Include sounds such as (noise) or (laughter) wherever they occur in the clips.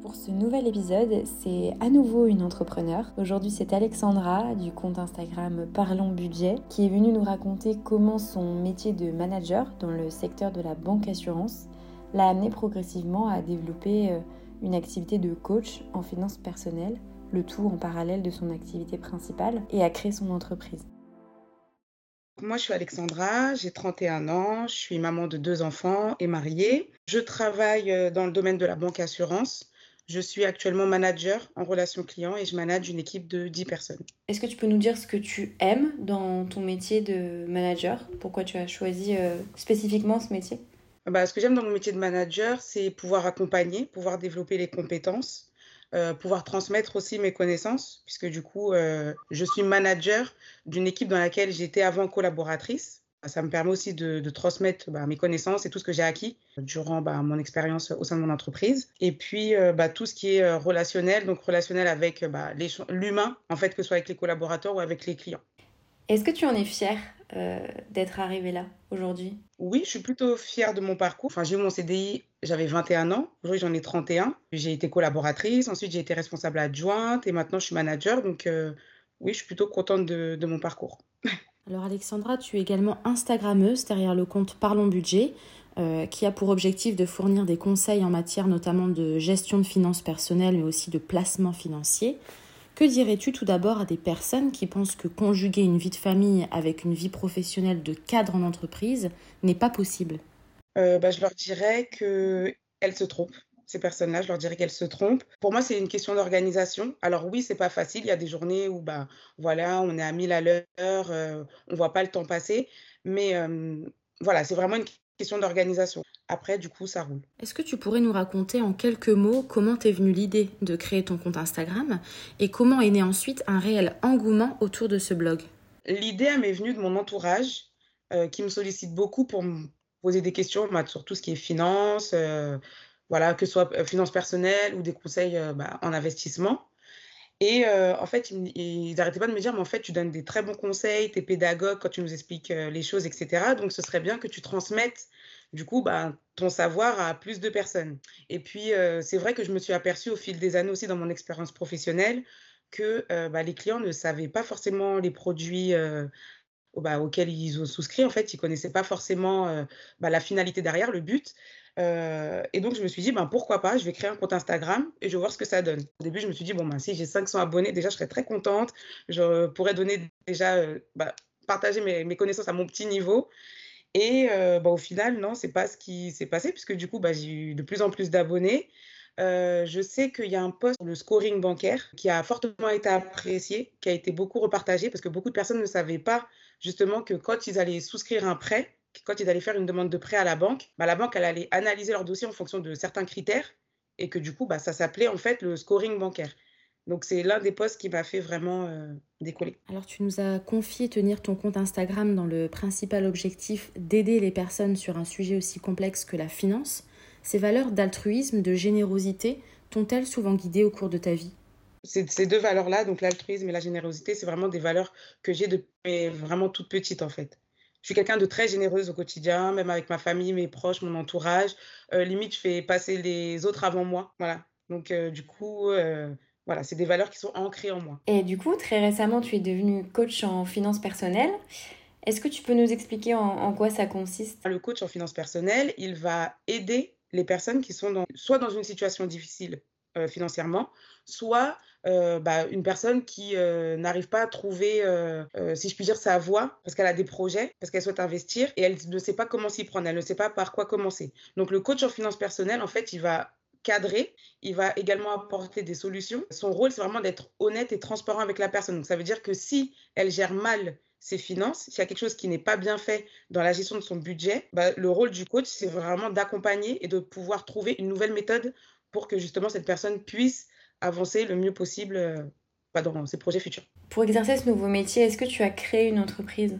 Pour ce nouvel épisode, c'est à nouveau une entrepreneur. Aujourd'hui, c'est Alexandra du compte Instagram Parlons Budget qui est venue nous raconter comment son métier de manager dans le secteur de la banque assurance l'a amené progressivement à développer euh, une activité de coach en finances personnelles, le tout en parallèle de son activité principale, et à créer son entreprise. Moi, je suis Alexandra, j'ai 31 ans, je suis maman de deux enfants et mariée. Je travaille euh, dans le domaine de la banque assurance. Je suis actuellement manager en relations clients et je manage une équipe de 10 personnes. Est-ce que tu peux nous dire ce que tu aimes dans ton métier de manager? Pourquoi tu as choisi euh, spécifiquement ce métier? Bah, Ce que j'aime dans mon métier de manager, c'est pouvoir accompagner, pouvoir développer les compétences, euh, pouvoir transmettre aussi mes connaissances, puisque du coup, euh, je suis manager d'une équipe dans laquelle j'étais avant collaboratrice. Ça me permet aussi de, transmettre bah, mes connaissances et tout ce que j'ai acquis durant bah, mon expérience au sein de mon entreprise. Et puis, euh, bah, tout ce qui est relationnel, donc relationnel avec bah, l'humain, en fait, que ce soit avec les collaborateurs ou avec les clients. Est-ce que tu en es fière? Euh, d'être arrivée là aujourd'hui Oui, je suis plutôt fière de mon parcours. Enfin, j'ai eu mon CDI, j'avais 21 ans. Aujourd'hui, j'en ai 31. J'ai été collaboratrice, ensuite j'ai été responsable adjointe et maintenant je suis manager. Donc, euh, oui, je suis plutôt contente de, de mon parcours. (laughs) Alors Alexandra, tu es également Instagrammeuse derrière le compte Parlons Budget, euh, qui a pour objectif de fournir des conseils en matière notamment de gestion de finances personnelles, mais aussi de placement financier. Que dirais-tu tout d'abord à des personnes qui pensent que conjuguer une vie de famille avec une vie professionnelle de cadre en entreprise n'est pas possible? Euh, bah, Je leur dirais qu'elles se trompent ces personnes-là, je leur dirais qu'elles se trompent. Pour moi, c'est une question d'organisation. Alors oui, c'est pas facile. Il y a des journées où bah voilà, on est à 1000 à l'heure, euh, on voit pas le temps passer. Mais euh, voilà, c'est vraiment une question d'organisation. Après, du coup, ça roule. Est-ce que tu pourrais nous raconter en quelques mots comment t'es venue l'idée de créer ton compte Instagram et comment est né ensuite un réel engouement autour de ce blog? L'idée, m'est venue de mon entourage euh, qui me sollicite beaucoup pour me poser des questions bah, sur tout ce qui est finance, euh, voilà, que ce soit euh, finances personnelles ou des conseils euh, bah, en investissement. Et euh, en fait, ils n'arrêtaient pas de me dire, mais en fait, tu donnes des très bons conseils, tu es pédagogue quand tu nous expliques euh, les choses, etc. Donc, ce serait bien que tu transmettes, du coup, bah, ton savoir à plus de personnes. Et puis, euh, c'est vrai que je me suis aperçue au fil des années aussi dans mon expérience professionnelle que bah, les clients ne savaient pas forcément les produits bah, auxquels ils ont souscrit. En fait, ils connaissaient pas forcément bah, la finalité derrière, le but. Euh, et donc, je me suis dit, ben, pourquoi pas, je vais créer un compte Instagram et je vais voir ce que ça donne. Au début, je me suis dit, bon, ben, si j'ai 500 abonnés, déjà, je serais très contente. Je pourrais donner déjà, euh, bah, partager mes, connaissances à mon petit niveau. Et euh, bah, au final, non, c'est pas ce qui s'est passé, puisque du coup, bah, j'ai eu de plus en plus d'abonnés. Je sais qu'il y a un post sur le scoring bancaire qui a fortement été apprécié, qui a été beaucoup repartagé, parce que beaucoup de personnes ne savaient pas justement que quand ils allaient souscrire un prêt, quand ils allaient faire une demande de prêt à la banque, bah, la banque elle allait analyser leur dossier en fonction de certains critères et que du coup, bah, ça s'appelait en fait le scoring bancaire. Donc c'est l'un des posts qui m'a fait vraiment euh, décoller. Alors tu nous as confié tenir ton compte Instagram dans le principal objectif d'aider les personnes sur un sujet aussi complexe que la finance. Ces valeurs d'altruisme, de générosité, t'ont-elles souvent guidé au cours de ta vie? Ces deux valeurs-là, donc l'altruisme et la générosité, c'est vraiment des valeurs que j'ai depuis vraiment toute petite en fait. Je suis quelqu'un de très généreuse au quotidien, même avec ma famille, mes proches, mon entourage. Euh, limite, je fais passer les autres avant moi. Voilà. Donc, euh, du coup, euh, voilà, c'est des valeurs qui sont ancrées en moi. Et du coup, très récemment, tu es devenue coach en finances personnelles. Est-ce que tu peux nous expliquer en, en, quoi ça consiste? Le coach en finances personnelles, il va aider les personnes qui sont dans, soit dans une situation difficile financièrement, soit euh, bah, une personne qui euh, n'arrive pas à trouver, euh, si je puis dire, sa voie, parce qu'elle a des projets, parce qu'elle souhaite investir, et elle ne sait pas comment s'y prendre, elle ne sait pas par quoi commencer. Donc le coach en finances personnelles, en fait, il va cadrer, il va également apporter des solutions. Son rôle, c'est vraiment d'être honnête et transparent avec la personne. Donc ça veut dire que si elle gère mal ses finances, s'il y a quelque chose qui n'est pas bien fait dans la gestion de son budget, bah, le rôle du coach, c'est vraiment d'accompagner et de pouvoir trouver une nouvelle méthode pour que justement cette personne puisse avancer le mieux possible euh, dans ses projets futurs. Pour exercer ce nouveau métier, est-ce que tu as créé une entreprise?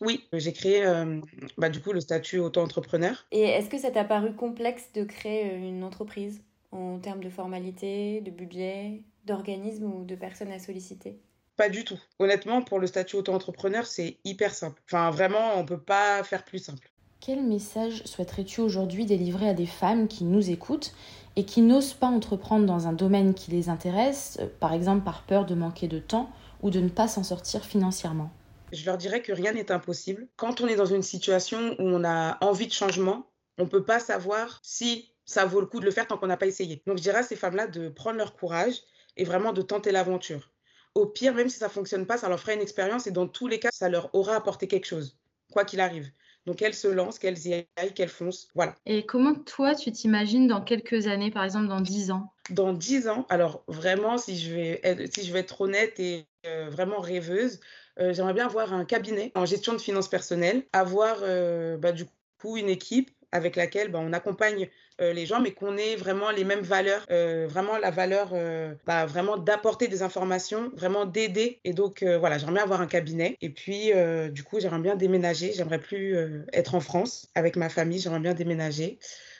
Oui, j'ai créé euh, bah, du coup le statut auto-entrepreneur. Et est-ce que ça t'a paru complexe de créer une entreprise en termes de formalité, de budget, d'organisme ou de personnes à solliciter? Pas du tout. Honnêtement, pour le statut auto-entrepreneur, c'est hyper simple. Enfin, vraiment, on ne peut pas faire plus simple. Quel message souhaiterais-tu aujourd'hui délivrer à des femmes qui nous écoutent et qui n'osent pas entreprendre dans un domaine qui les intéresse, euh, par exemple par peur de manquer de temps ou de ne pas s'en sortir financièrement? Je leur dirais que rien n'est impossible. Quand on est dans une situation où on a envie de changement, on ne peut pas savoir si ça vaut le coup de le faire tant qu'on n'a pas essayé. Donc je dirais à ces femmes-là de prendre leur courage et vraiment de tenter l'aventure. Au pire, même si ça ne fonctionne pas, ça leur fera une expérience et dans tous les cas, ça leur aura apporté quelque chose, quoi qu'il arrive. Donc elles se lancent, qu'elles y aillent, qu'elles foncent. Voilà. Et comment toi, tu t'imagines dans quelques années, par exemple dans 10 ans? Dans 10 ans, alors vraiment, si je vais être, si je vais être honnête et euh, vraiment rêveuse, euh, j'aimerais bien avoir un cabinet en gestion de finances personnelles, avoir euh, bah, du coup une équipe avec laquelle bah, on accompagne les gens, mais qu'on ait vraiment les mêmes valeurs, euh, vraiment la valeur, euh, bah, vraiment d'apporter des informations, vraiment d'aider. Et donc voilà, j'aimerais bien avoir un cabinet. Et puis du coup, j'aimerais bien déménager. J'aimerais plus être en France avec ma famille. J'aimerais bien déménager,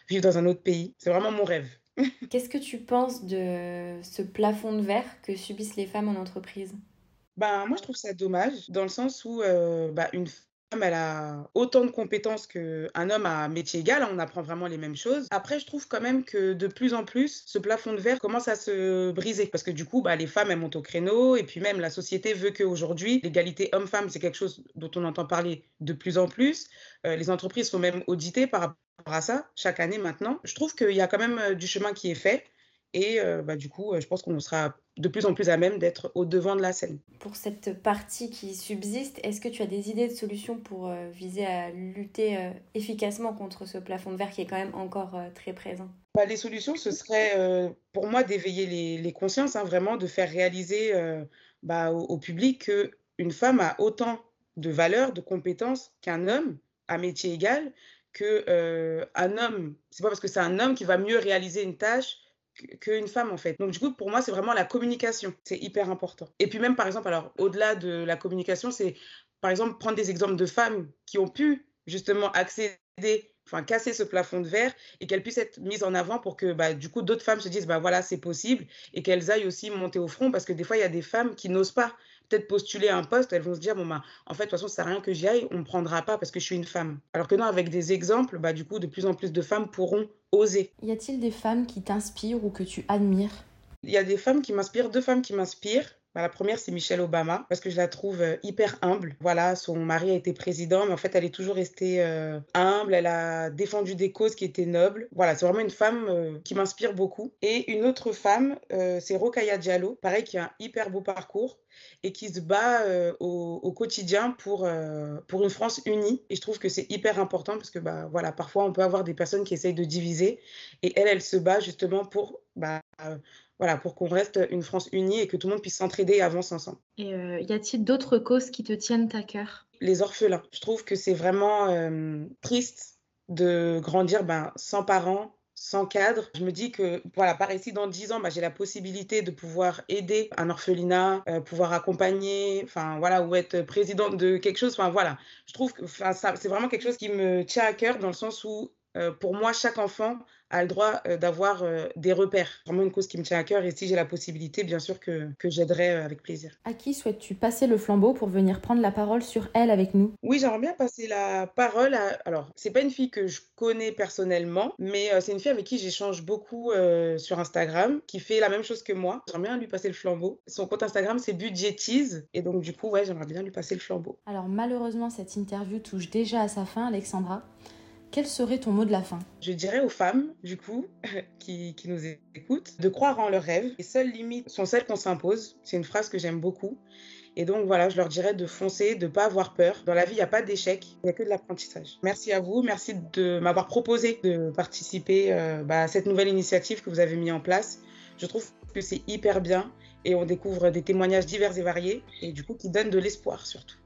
vivre dans un autre pays. C'est vraiment mon rêve. (laughs) Qu'est-ce que tu penses de ce plafond de verre que subissent les femmes en entreprise? Ben, moi, je trouve ça dommage, dans le sens où bah, une elle a autant de compétences qu'un homme à métier égal, hein, on apprend vraiment les mêmes choses. Après, je trouve quand même que de plus en plus, ce plafond de verre commence à se briser parce que du coup, bah, les femmes, elles montent au créneau et puis même la société veut qu'aujourd'hui, l'égalité homme-femme, c'est quelque chose dont on entend parler de plus en plus. Euh, les entreprises sont même auditées par rapport à ça chaque année maintenant. Je trouve qu'il y a quand même euh, du chemin qui est fait. Et euh, bah, du coup, je pense qu'on sera de plus en plus à même d'être au devant de la scène. Pour cette partie qui subsiste, est-ce que tu as des idées de solutions pour euh, viser à lutter euh, efficacement contre ce plafond de verre qui est quand même encore euh, très présent? Bah, Les solutions, ce serait pour moi d'éveiller les, les, consciences, hein, vraiment de faire réaliser bah, au, au, public qu'une femme a autant de valeur, de compétences qu'un homme à métier égal, qu'un un homme, c'est pas parce que c'est un homme qui va mieux réaliser une tâche qu'une femme en fait. Donc du coup pour moi c'est vraiment la communication, c'est hyper important. Et puis même par exemple alors au-delà de la communication, c'est par exemple prendre des exemples de femmes qui ont pu justement accéder enfin casser ce plafond de verre et qu'elles puissent être mises en avant pour que bah, du coup d'autres femmes se disent bah voilà c'est possible et qu'elles aillent aussi monter au front parce que des fois il y a des femmes qui n'osent pas peut-être postuler un poste, elles vont se dire, bon, bah, en fait, de toute façon, ça sert à rien que j'y aille, on ne me prendra pas parce que je suis une femme. Alors que non, avec des exemples, bah, du coup, de plus en plus de femmes pourront oser. Y a-t-il des femmes qui t'inspirent ou que tu admires? Il y a des femmes qui m'inspirent, deux femmes qui m'inspirent. Bah, la première, c'est Michelle Obama, parce que je la trouve euh, hyper humble. Voilà, son mari a été président, mais en fait, elle est toujours restée euh, humble. Elle a défendu des causes qui étaient nobles. Voilà, c'est vraiment une femme euh, qui m'inspire beaucoup. Et une autre femme, c'est Rokaya Diallo, pareil, qui a un hyper beau parcours et qui se bat au, au, quotidien pour, pour une France unie. Et je trouve que c'est hyper important parce que bah, voilà, parfois, on peut avoir des personnes qui essayent de diviser. Et elle, elle se bat justement pour bah, voilà, pour qu'on reste une France unie et que tout le monde puisse s'entraider et avance ensemble. Et euh, y a-t-il d'autres causes qui te tiennent à cœur? Les orphelins. Je trouve que c'est vraiment euh, triste de grandir ben, sans parents, sans cadre. Je me dis que, voilà, par ici, dans 10 ans, bah, j'ai la possibilité de pouvoir aider un orphelinat, euh, pouvoir accompagner, enfin, voilà, ou être présidente de quelque chose. Enfin, voilà. Je trouve que c'est vraiment quelque chose qui me tient à cœur dans le sens où, pour moi, chaque enfant a le droit euh, d'avoir euh, des repères. Vraiment une cause qui me tient à cœur et si j'ai la possibilité, bien sûr que, que j'aiderai euh, avec plaisir. À qui souhaites-tu passer le flambeau pour venir prendre la parole sur elle avec nous? Oui, j'aimerais bien passer la parole à... Alors, c'est pas une fille que je connais personnellement, mais c'est une fille avec qui j'échange beaucoup sur Instagram, qui fait la même chose que moi. J'aimerais bien lui passer le flambeau. Son compte Instagram, c'est Budgetise. Et donc, du coup, ouais, j'aimerais bien lui passer le flambeau. Alors, malheureusement, cette interview touche déjà à sa fin, Alexandra. Quel serait ton mot de la fin? Je dirais aux femmes, du coup, (laughs) qui, nous écoutent, de croire en leurs rêves. Les seules limites sont celles qu'on s'impose. C'est une phrase que j'aime beaucoup. Et donc voilà, je leur dirais de foncer, de ne pas avoir peur. Dans la vie, il n'y a pas d'échec, il n'y a que de l'apprentissage. Merci à vous, merci de m'avoir proposé de participer euh, bah, à cette nouvelle initiative que vous avez mis en place. Je trouve que c'est hyper bien et on découvre des témoignages divers et variés et du coup qui donnent de l'espoir surtout.